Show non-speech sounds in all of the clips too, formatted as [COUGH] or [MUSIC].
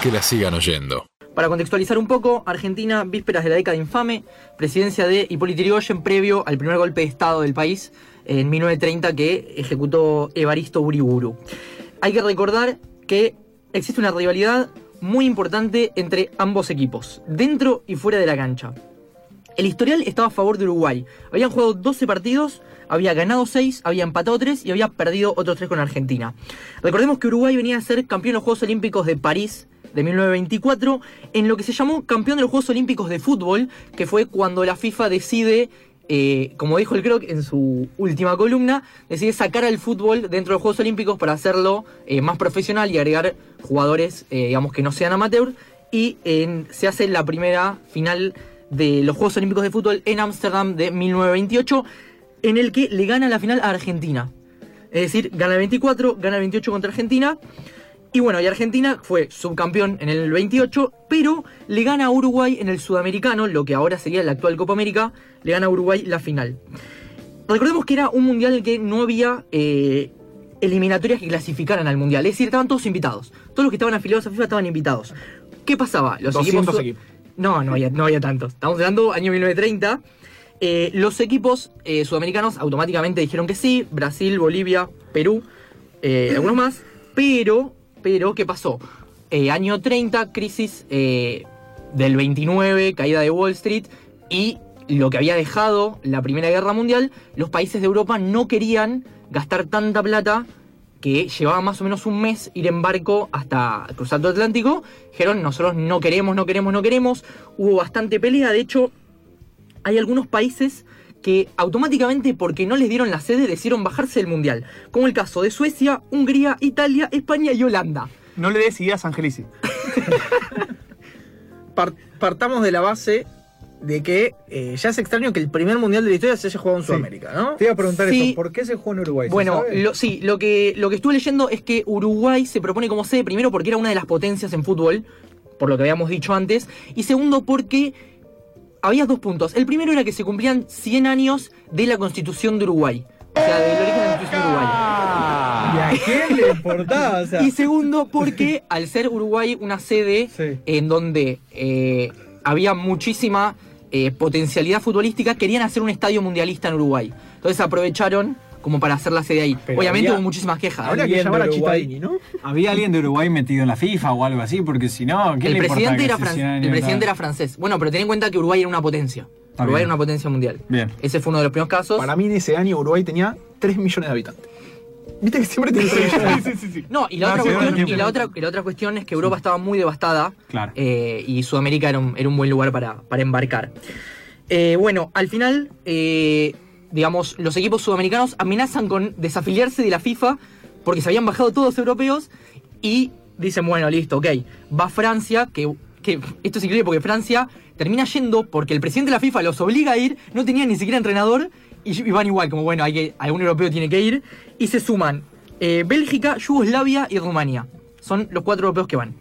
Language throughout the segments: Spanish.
que la sigan oyendo. Para contextualizar un poco, Argentina, vísperas de la década infame, presidencia de Hipólito Yrigoyen previo al primer golpe de Estado del país en 1930 que ejecutó Evaristo Uriburu. Hay que recordar que existe una rivalidad muy importante entre ambos equipos, dentro y fuera de la cancha. El historial estaba a favor de Uruguay. Habían jugado 12 partidos, había ganado 6, había empatado 3 y había perdido otros 3 con Argentina. Recordemos que Uruguay venía a ser campeón de los Juegos Olímpicos de París de 1924 en lo que se llamó campeón de los Juegos Olímpicos de Fútbol, que fue cuando la FIFA decide, eh, como dijo el Croc en su última columna, decide sacar al fútbol dentro de los Juegos Olímpicos para hacerlo eh, más profesional y agregar jugadores, eh, digamos, que no sean amateur. Y se hace la primera final de los Juegos Olímpicos de Fútbol en Ámsterdam de 1928, en el que le gana la final a Argentina. Es decir, gana el 24, gana el 28 contra Argentina. Y bueno, y Argentina fue subcampeón en el 28, pero le gana a Uruguay en el sudamericano, lo que ahora sería la actual Copa América, le gana a Uruguay la final. Recordemos que era un mundial en el que no había eh, eliminatorias que clasificaran al mundial, es decir, estaban todos invitados. Todos los que estaban afiliados a FIFA estaban invitados. ¿Qué pasaba? Los 200 su- equipos. No, no había, no había tantos. Estamos hablando año 1930. Eh, los equipos eh, sudamericanos automáticamente dijeron que sí, Brasil, Bolivia, Perú, algunos más, pero, pero, ¿qué pasó? Eh, año 30, crisis eh, del 29, caída de Wall Street y lo que había dejado la Primera Guerra Mundial, los países de Europa no querían gastar tanta plata que llevaba más o menos un mes ir en barco hasta cruzar todo el Atlántico. Dijeron, nosotros no queremos, no queremos, no queremos. Hubo bastante pelea, de hecho, hay algunos países que automáticamente porque no les dieron la sede decidieron bajarse del mundial, como el caso de Suecia, Hungría, Italia, España y Holanda. No le des ideas a Angelici. [LAUGHS] Par- partamos de la base de que eh, ya es extraño que el primer mundial de la historia se haya jugado en Sudamérica, ¿no? Te iba a preguntar Sí. eso, ¿por qué se jugó en Uruguay? ¿Se Bueno, lo- sí, lo que, lo que estuve leyendo es que Uruguay se propone como sede, primero porque era una de las potencias en fútbol, por lo que habíamos dicho antes, y segundo porque había dos puntos. El primero era que se cumplían 100 años de la constitución de Uruguay, o sea, del origen de la constitución de Uruguay. ¿Y a quién le importaba? O sea, Y segundo, porque al ser Uruguay una sede Sí. en donde eh, había muchísima eh, potencialidad futbolística, querían hacer un estadio mundialista en Uruguay. Entonces aprovecharon como para hacer la sede ahí. Pero Obviamente había- hubo muchísimas quejas. Habría que llamar a. Chitaini, ¿no? Había alguien de Uruguay metido en la FIFA o algo así, porque si no, ¿qué El le presidente, era hace fran- 100 años el presidente era- francés. Bueno, pero ten en cuenta que Uruguay era una potencia. Está Uruguay bien. era una potencia mundial. Bien. Ese fue uno de los primeros casos. Para mí en ese año Uruguay tenía 3 millones de habitantes. Viste que siempre tiene 3 millones. [LAUGHS] sí, sí, sí. No, y la, No, otra cuestión, no, y la otra, y la otra cuestión es que Europa estaba muy devastada. Claro. eh, y Sudamérica era un, era un buen lugar para, para embarcar. Eh, bueno, al final, eh, digamos, los equipos sudamericanos amenazan con desafiliarse de la FIFA porque se habían bajado todos europeos y dicen, bueno, listo, ok, va Francia, que, que esto es increíble porque Francia termina yendo porque el presidente de la FIFA los obliga a ir, no tenía ni siquiera entrenador y, y van igual, como bueno, hay que, algún europeo tiene que ir y se suman eh, Bélgica, Yugoslavia y Rumania. Son los cuatro europeos que van.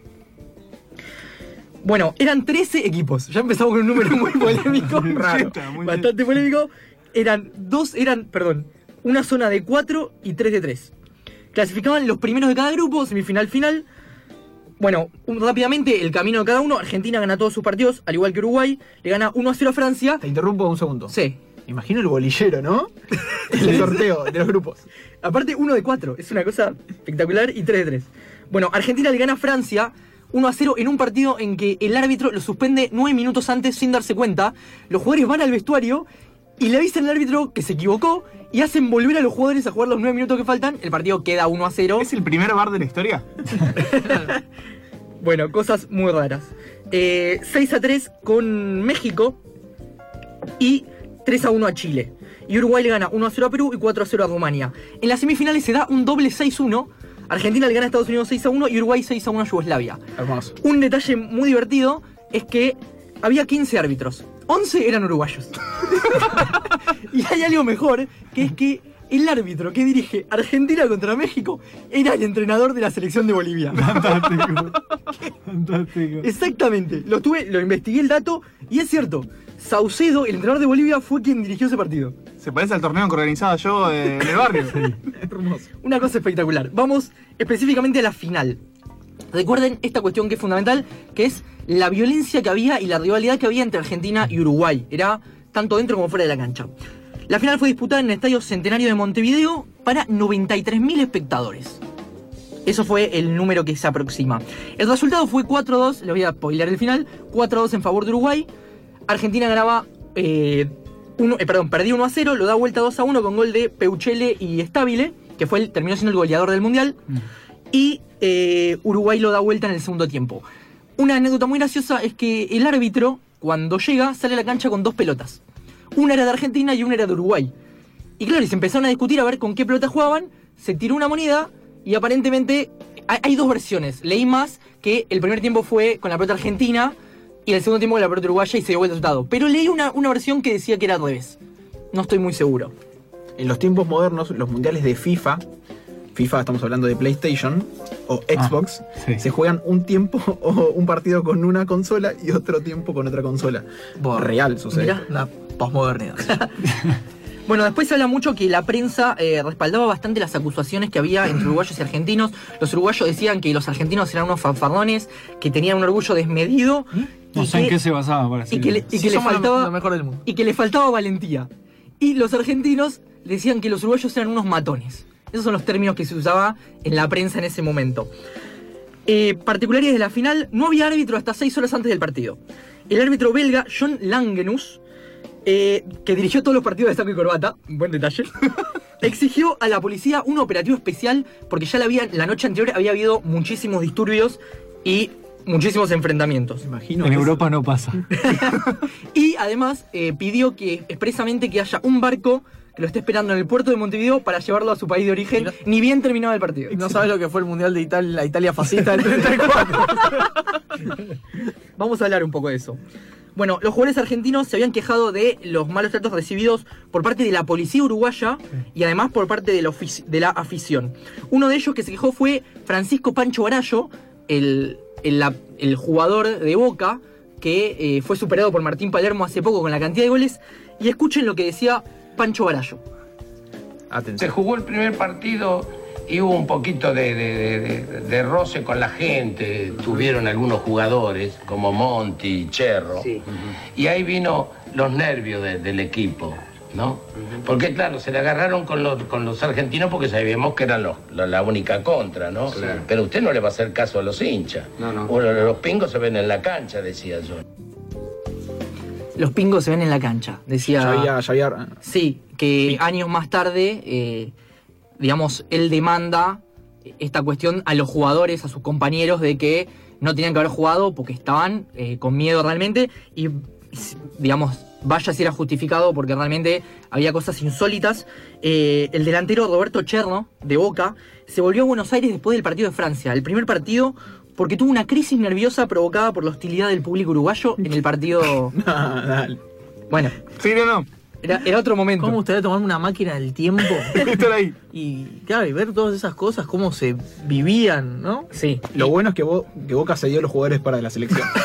Bueno, eran 13 equipos. Ya empezamos con un número muy [LAUGHS] polémico. raro. Bastante polémico. Eran dos, eran, perdón, una zona de 4 y 3 de 3. Clasificaban los primeros de cada grupo, semifinal, final. Bueno, un- rápidamente el camino de cada uno. Argentina gana todos sus partidos, al igual que Uruguay. Le gana 1 a 0 a Francia. Te interrumpo un segundo. Sí. Imagino el bolillero, ¿no? [LAUGHS] El sorteo de los grupos. Aparte, 1 de 4. Es una cosa espectacular. Y 3 de 3. Bueno, Argentina le gana a Francia 1 a 0 en un partido en que el árbitro lo suspende 9 minutos antes sin darse cuenta. Los jugadores van al vestuario y le avisan al árbitro que se equivocó y hacen volver a los jugadores a jugar los 9 minutos que faltan. El partido queda 1 a 0. ¿Es el primer bar de la historia? [LAUGHS] Bueno, cosas muy raras. Eh, 6 a 3 con México y 3 a 1 a Chile. Y Uruguay le gana 1 a 0 a Perú y 4 a 0 a Rumania. En las semifinales se da un doble 6-1. Argentina le gana a Estados Unidos 6 a 1 y Uruguay 6 a 1 a Yugoslavia. Hermoso. Un detalle muy divertido es que había 15 árbitros. 11 eran uruguayos. [LAUGHS] y hay algo mejor, que es que el árbitro que dirige Argentina contra México era el entrenador de la selección de Bolivia. Fantástico. [LAUGHS] Fantástico. Exactamente. Lo tuve, lo investigué el dato y es cierto. Saucedo, el entrenador de Bolivia, fue quien dirigió ese partido. Se parece al torneo que organizaba yo eh, en el barrio. [LAUGHS] Una cosa espectacular. Vamos específicamente a la final. Recuerden esta cuestión que es fundamental, que es la violencia que había y la rivalidad que había entre Argentina y Uruguay. Era tanto dentro como fuera de la cancha. La final fue disputada en el Estadio Centenario de Montevideo para 93.000 espectadores. Eso fue el número que se aproxima. El resultado fue 4-2, le voy a spoiler el final, 4-2 en favor de Uruguay. Argentina ganaba, eh, uno, eh, perdón, perdía 1-0, lo da vuelta 2-1 con gol de Peuchele y Stabile, que fue el, terminó siendo el goleador del Mundial. Y eh, Uruguay lo da vuelta en el segundo tiempo. Una anécdota muy graciosa es que el árbitro, cuando llega, sale a la cancha con dos pelotas. Una era de Argentina y una era de Uruguay. Y claro, y se empezaron a discutir a ver con qué pelota jugaban, se tiró una moneda y aparentemente hay, dos versiones. Leí más que el primer tiempo fue con la pelota argentina y el segundo tiempo con la pelota uruguaya y se dio el resultado. Pero leí una, una versión que decía que era al. No estoy muy seguro. En los tiempos modernos, los mundiales de FIFA, FIFA estamos hablando de PlayStation o Xbox, sí. se juegan un tiempo [LAUGHS] o un partido con una consola y otro tiempo con otra consola. Real sucede. Mirá. La posmodernidad. [LAUGHS] Bueno, después se habla mucho que la prensa eh, respaldaba bastante las acusaciones que había entre uruguayos y argentinos. Los uruguayos decían que los argentinos eran unos fanfarrones, que tenían un orgullo desmedido. No y sé en qué se basaba para y decir que le, eso. y Sí, que le somos lo- faltaba lo mejor del mundo. y que le faltaba valentía. Y los argentinos decían que los uruguayos eran unos matones. Esos son los términos que se usaba en la prensa en ese momento. Eh, particularidades de la final, no había árbitro hasta seis horas antes del partido. El árbitro belga John Langenus, eh, que dirigió todos los partidos de saco y corbata, buen detalle, [LAUGHS] exigió a la policía un operativo especial porque ya la, había, la noche anterior había habido muchísimos disturbios y muchísimos enfrentamientos. Imagino En Europa no pasa. [LAUGHS] Y además eh, pidió que expresamente que haya un barco que lo esté esperando en el puerto de Montevideo para llevarlo a su país de origen, ni bien terminaba el partido. No sabes lo que fue el mundial de Italia, la Italia fascista del 34. [LAUGHS] Vamos a hablar un poco de eso. Bueno, los jugadores argentinos se habían quejado de los malos tratos recibidos por parte de la policía uruguaya y además por parte de la, ofici- de la afición. Uno de ellos que se quejó fue Francisco Pancho Barallo, el, el, la- el jugador de Boca, que eh, fue superado por Martín Palermo hace poco con la cantidad de goles. Y escuchen lo que decía Pancho Barallo. Se jugó el primer partido y hubo un poquito de, de- de- de- de roce con la gente. Tuvieron algunos jugadores como Monti, Cherro. Y ahí vino los nervios de- del equipo, ¿no? Porque claro, se le agarraron con los, con los argentinos porque sabíamos que eran los- la, la única contra, ¿no? Pero usted no le va a hacer caso a los hinchas. O los, los pingos se ven en la cancha, decía yo. Los pingos se ven en la cancha, decía. Había- Sí, que años más tarde, eh, digamos, él demanda esta cuestión a los jugadores, a sus compañeros, de que no tenían que haber jugado porque estaban eh, con miedo realmente y, digamos, vaya si era justificado porque realmente había cosas insólitas. Eh, el delantero Roberto Cherno, de Boca, se volvió a Buenos Aires después del partido de Francia, el primer partido porque tuvo una crisis nerviosa provocada por la hostilidad del público uruguayo en el partido... [LAUGHS] Ah, dale. Bueno, Sí, no, no. era, era otro momento. ¿Cómo me gustaría tomarme una máquina del tiempo? [LAUGHS] Estar ahí. Y claro, y ver todas esas cosas, cómo se vivían, ¿no? Sí. Lo bueno es que, Bo- que Boca se dio los jugadores para la selección. [LAUGHS]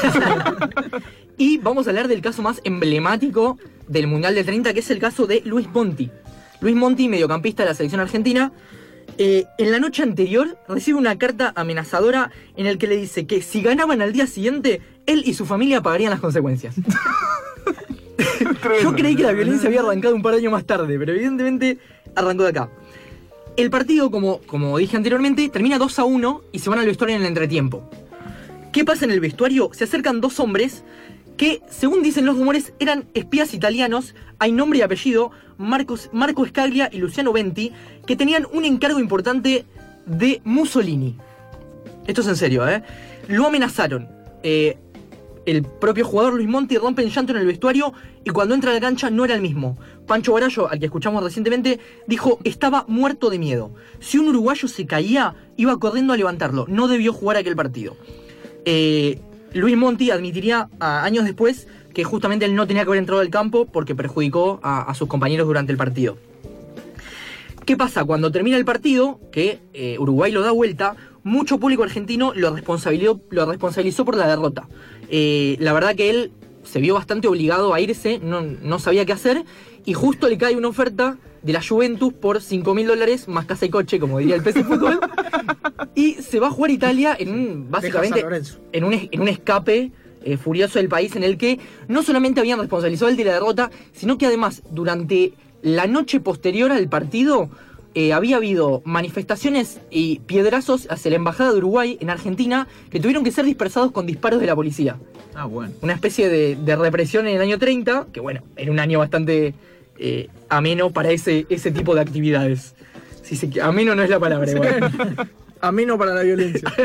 Y vamos a hablar del caso más emblemático del Mundial del 30, que es el caso de Luis Monti. Luis Monti, mediocampista de la selección argentina, eh, en la noche anterior recibe una carta amenazadora en el que le dice que si ganaban al día siguiente, él y su familia pagarían las consecuencias. [LAUGHS] Yo creí que la violencia había arrancado un par de años más tarde, pero evidentemente arrancó de acá. El partido, como, como dije anteriormente, termina 2 a 1 y se van al vestuario en el entretiempo. ¿Qué pasa en el vestuario? Se acercan dos hombres que, según dicen los rumores, eran espías italianos, hay nombre y apellido, Marcos, Marco Scaglia y Luciano Venti, que tenían un encargo importante de Mussolini. Esto es en serio, ¿eh? Lo amenazaron. Eh, el propio jugador Luis Monti rompe en llanto en el vestuario y cuando entra a la cancha no era el mismo. Pancho Barallo, al que escuchamos recientemente, dijo estaba muerto de miedo. Si un uruguayo se caía, iba corriendo a levantarlo. No debió jugar aquel partido. Eh, Luis Monti admitiría a- años después que justamente él no tenía que haber entrado al campo porque perjudicó a, sus compañeros durante el partido. ¿Qué pasa? Cuando termina el partido, que eh, Uruguay lo da vuelta, mucho público argentino lo responsabilizó, por la derrota. Eh, la verdad que él se vio bastante obligado a irse, no sabía qué hacer, y justo le cae una oferta de la Juventus por 5 mil dólares más casa y coche, como diría el PC Fútbol. [LAUGHS] y se va a jugar Italia en un, básicamente, en un, en un escape eh, furioso del país en el que no solamente habían responsabilizado el de la derrota, sino que además durante la noche posterior al partido eh, había habido manifestaciones y piedrazos hacia la embajada de Uruguay en Argentina que tuvieron que ser dispersados con disparos de la policía. Ah, bueno. Una especie de, de represión en el año 30, que bueno, era un año bastante eh, ameno para ese, ese tipo de actividades. Si se, ameno no es la palabra, igual. [LAUGHS] Ameno para la violencia. [LAUGHS]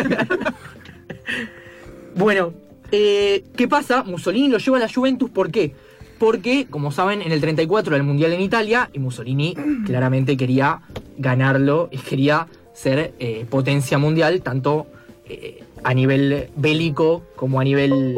Bueno, eh, ¿qué pasa? Mussolini lo lleva a la Juventus, ¿por qué? Porque, como saben, en el 34 era el Mundial en Italia y Mussolini [CLEARS THROAT] claramente quería ganarlo y quería ser eh, potencia mundial, tanto eh, a nivel bélico como a nivel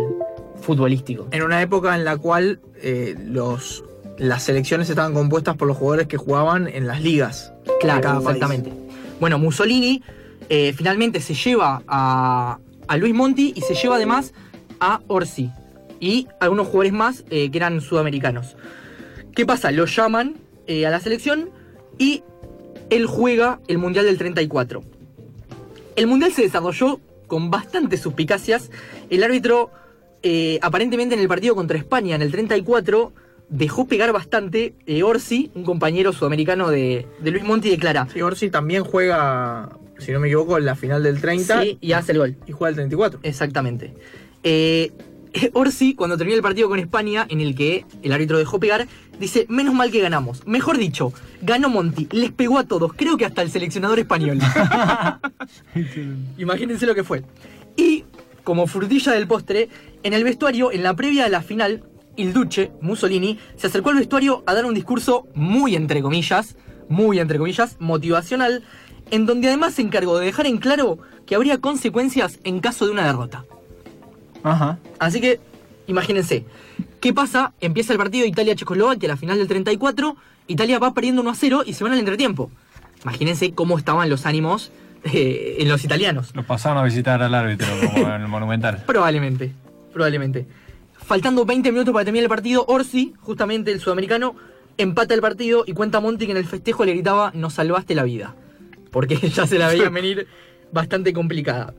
futbolístico. en una época en la cual eh, los, las selecciones estaban compuestas por los jugadores que jugaban en las ligas. Claro, país. exactamente. Bueno, Mussolini eh, finalmente se lleva a, a Luis Monti y se lleva además a Orsi y algunos jugadores más eh, que eran sudamericanos. ¿Qué pasa? Lo llaman eh, a la selección y él juega el Mundial del 34. El Mundial se desarrolló con bastantes suspicacias. El árbitro, eh, aparentemente en el partido contra España en el 34, dejó pegar bastante. Eh, Orsi, un compañero sudamericano de, de Luis Monti, declara. Sí, Orsi también juega, si no me equivoco, en la final del 30 Sí, y hace el gol. y juega el 34. Exactamente. Eh, [LAUGHS] Orsi, cuando termina el partido con España, en el que el árbitro dejó pegar, dice, menos mal que ganamos. Mejor dicho, ganó Monti, les pegó a todos, creo que hasta el seleccionador español. [LAUGHS] Imagínense lo que fue. Y, como frutilla del postre, en el vestuario, en la previa de la final, il Duce, Mussolini, se acercó al vestuario a dar un discurso muy entre comillas, muy entre comillas, motivacional, en donde además se encargó de dejar en claro que habría consecuencias en caso de una derrota. Ajá. Así que, imagínense, ¿qué pasa? Empieza el partido Italia-Checoslovaquia, la final del 34, Italia va perdiendo 1 a 0 y se van al entretiempo. Imagínense cómo estaban los ánimos eh, en los italianos. Lo pasaron a visitar al árbitro como en el Monumental. [LAUGHS] Probablemente, probablemente. Faltando 20 minutos para terminar el partido, Orsi, justamente el sudamericano, empata el partido y cuenta a Monti que en el festejo le gritaba, nos salvaste la vida. Porque [LAUGHS] ya se la veía [LAUGHS] venir bastante complicada.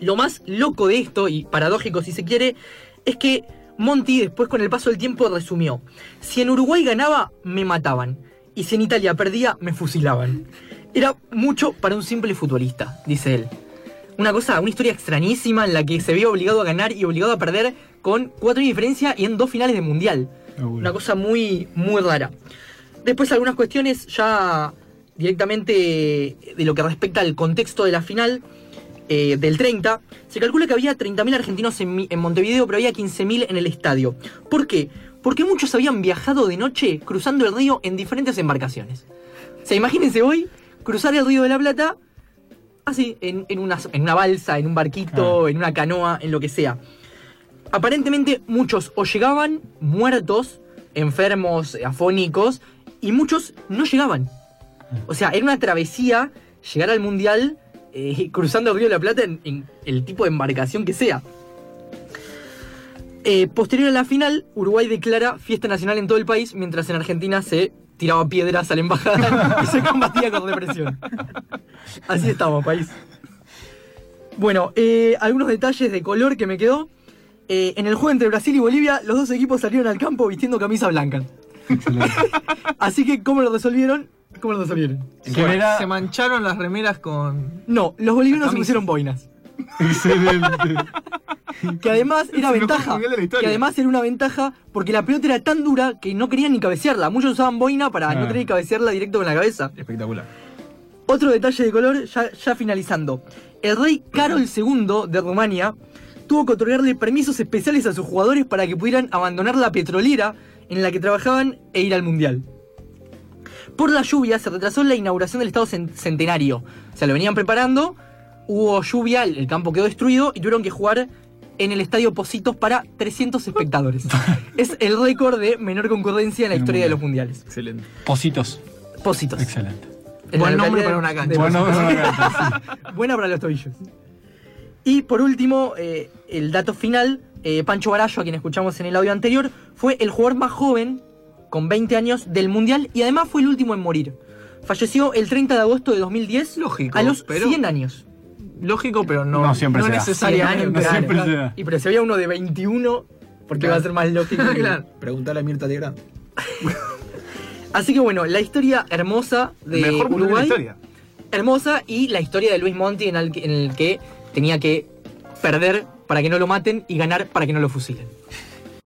Lo más loco de esto, y paradójico si se quiere, es que Monti después con el paso del tiempo resumió, si en Uruguay ganaba, me mataban. Y si en Italia perdía, me fusilaban. Era mucho para un simple futbolista, dice él. Una cosa, una historia extrañísima en la que se vio obligado a ganar y obligado a perder con cuatro de diferencia y en dos finales de mundial. Una cosa muy, muy rara. Después algunas cuestiones ya directamente de lo que respecta al contexto de la final eh, del 30. Se calcula que había 30.000 argentinos en, Montevideo, pero había 15.000 en el estadio. ¿Por qué? Porque muchos habían viajado de noche cruzando el río en diferentes embarcaciones. O sea, imagínense hoy cruzar el río de la Plata así, en, en una, en una balsa, en un barquito, en una canoa, en lo que sea. Aparentemente muchos o llegaban muertos, enfermos, afónicos, y muchos no llegaban. O sea, era una travesía llegar al Mundial eh, [LAUGHS] cruzando el Río de la Plata en, el tipo de embarcación que sea. Eh, posterior a la final, Uruguay declara fiesta nacional en todo el país, mientras en Argentina se tiraba piedras a la embajada [LAUGHS] y se combatía con represión. Así estamos, país. Bueno, eh, algunos detalles de color que me quedó. Eh, en el juego entre Brasil y Bolivia, los dos equipos salieron al campo vistiendo camisa blanca. [LAUGHS] Así que, ¿cómo lo resolvieron? ¿Cómo lo resolvieron? Se mancharon las remeras con. No, los bolivianos se pusieron boinas. Excelente. [LAUGHS] Que además era mejor ventaja. mundial de la historia. Que además era una ventaja porque la pelota era tan dura que no querían ni cabecearla. Muchos usaban boina para no Ah. tener que cabecearla directo con la cabeza. Espectacular. Otro detalle de color, ya, ya finalizando. El rey Carol II de Rumania tuvo que otorgarle permisos especiales a sus jugadores para que pudieran abandonar la petrolera en la que trabajaban e ir al mundial. Por la lluvia se retrasó la inauguración del Estado Cen- Centenario. O sea, lo venían preparando, hubo lluvia, el el campo quedó destruido y tuvieron que jugar en el estadio Positos para 300 espectadores. [LAUGHS] es el récord de menor concurrencia en la En historia de los mundiales. Excelente. Positos. Positos. Excelente. En Buen nombre para una [LAUGHS] cancha. Bueno, Positos. Buena para los tobillos. Y por último, eh, el dato final, eh, Pancho Barallo, a quien escuchamos en el audio anterior, fue el jugador más joven con 20 años del Mundial y además fue el último en morir. Falleció el 30 de agosto de 2010 Lógico, a los pero- 100 años. Lógico, pero no, No siempre se da. 100 necesariamente. años, no claro. siempre se da. Y pero si había uno de 21, porque va a ser más lógico. que- [LAUGHS] Claro. Preguntale a Mirta Legrand. [LAUGHS] Así que bueno, la historia hermosa de Mejor mundial de la Uruguay. historia. hermosa y la historia de Luis Monti en el, que- en el que tenía que perder para que no lo maten y ganar para que no lo fusilen.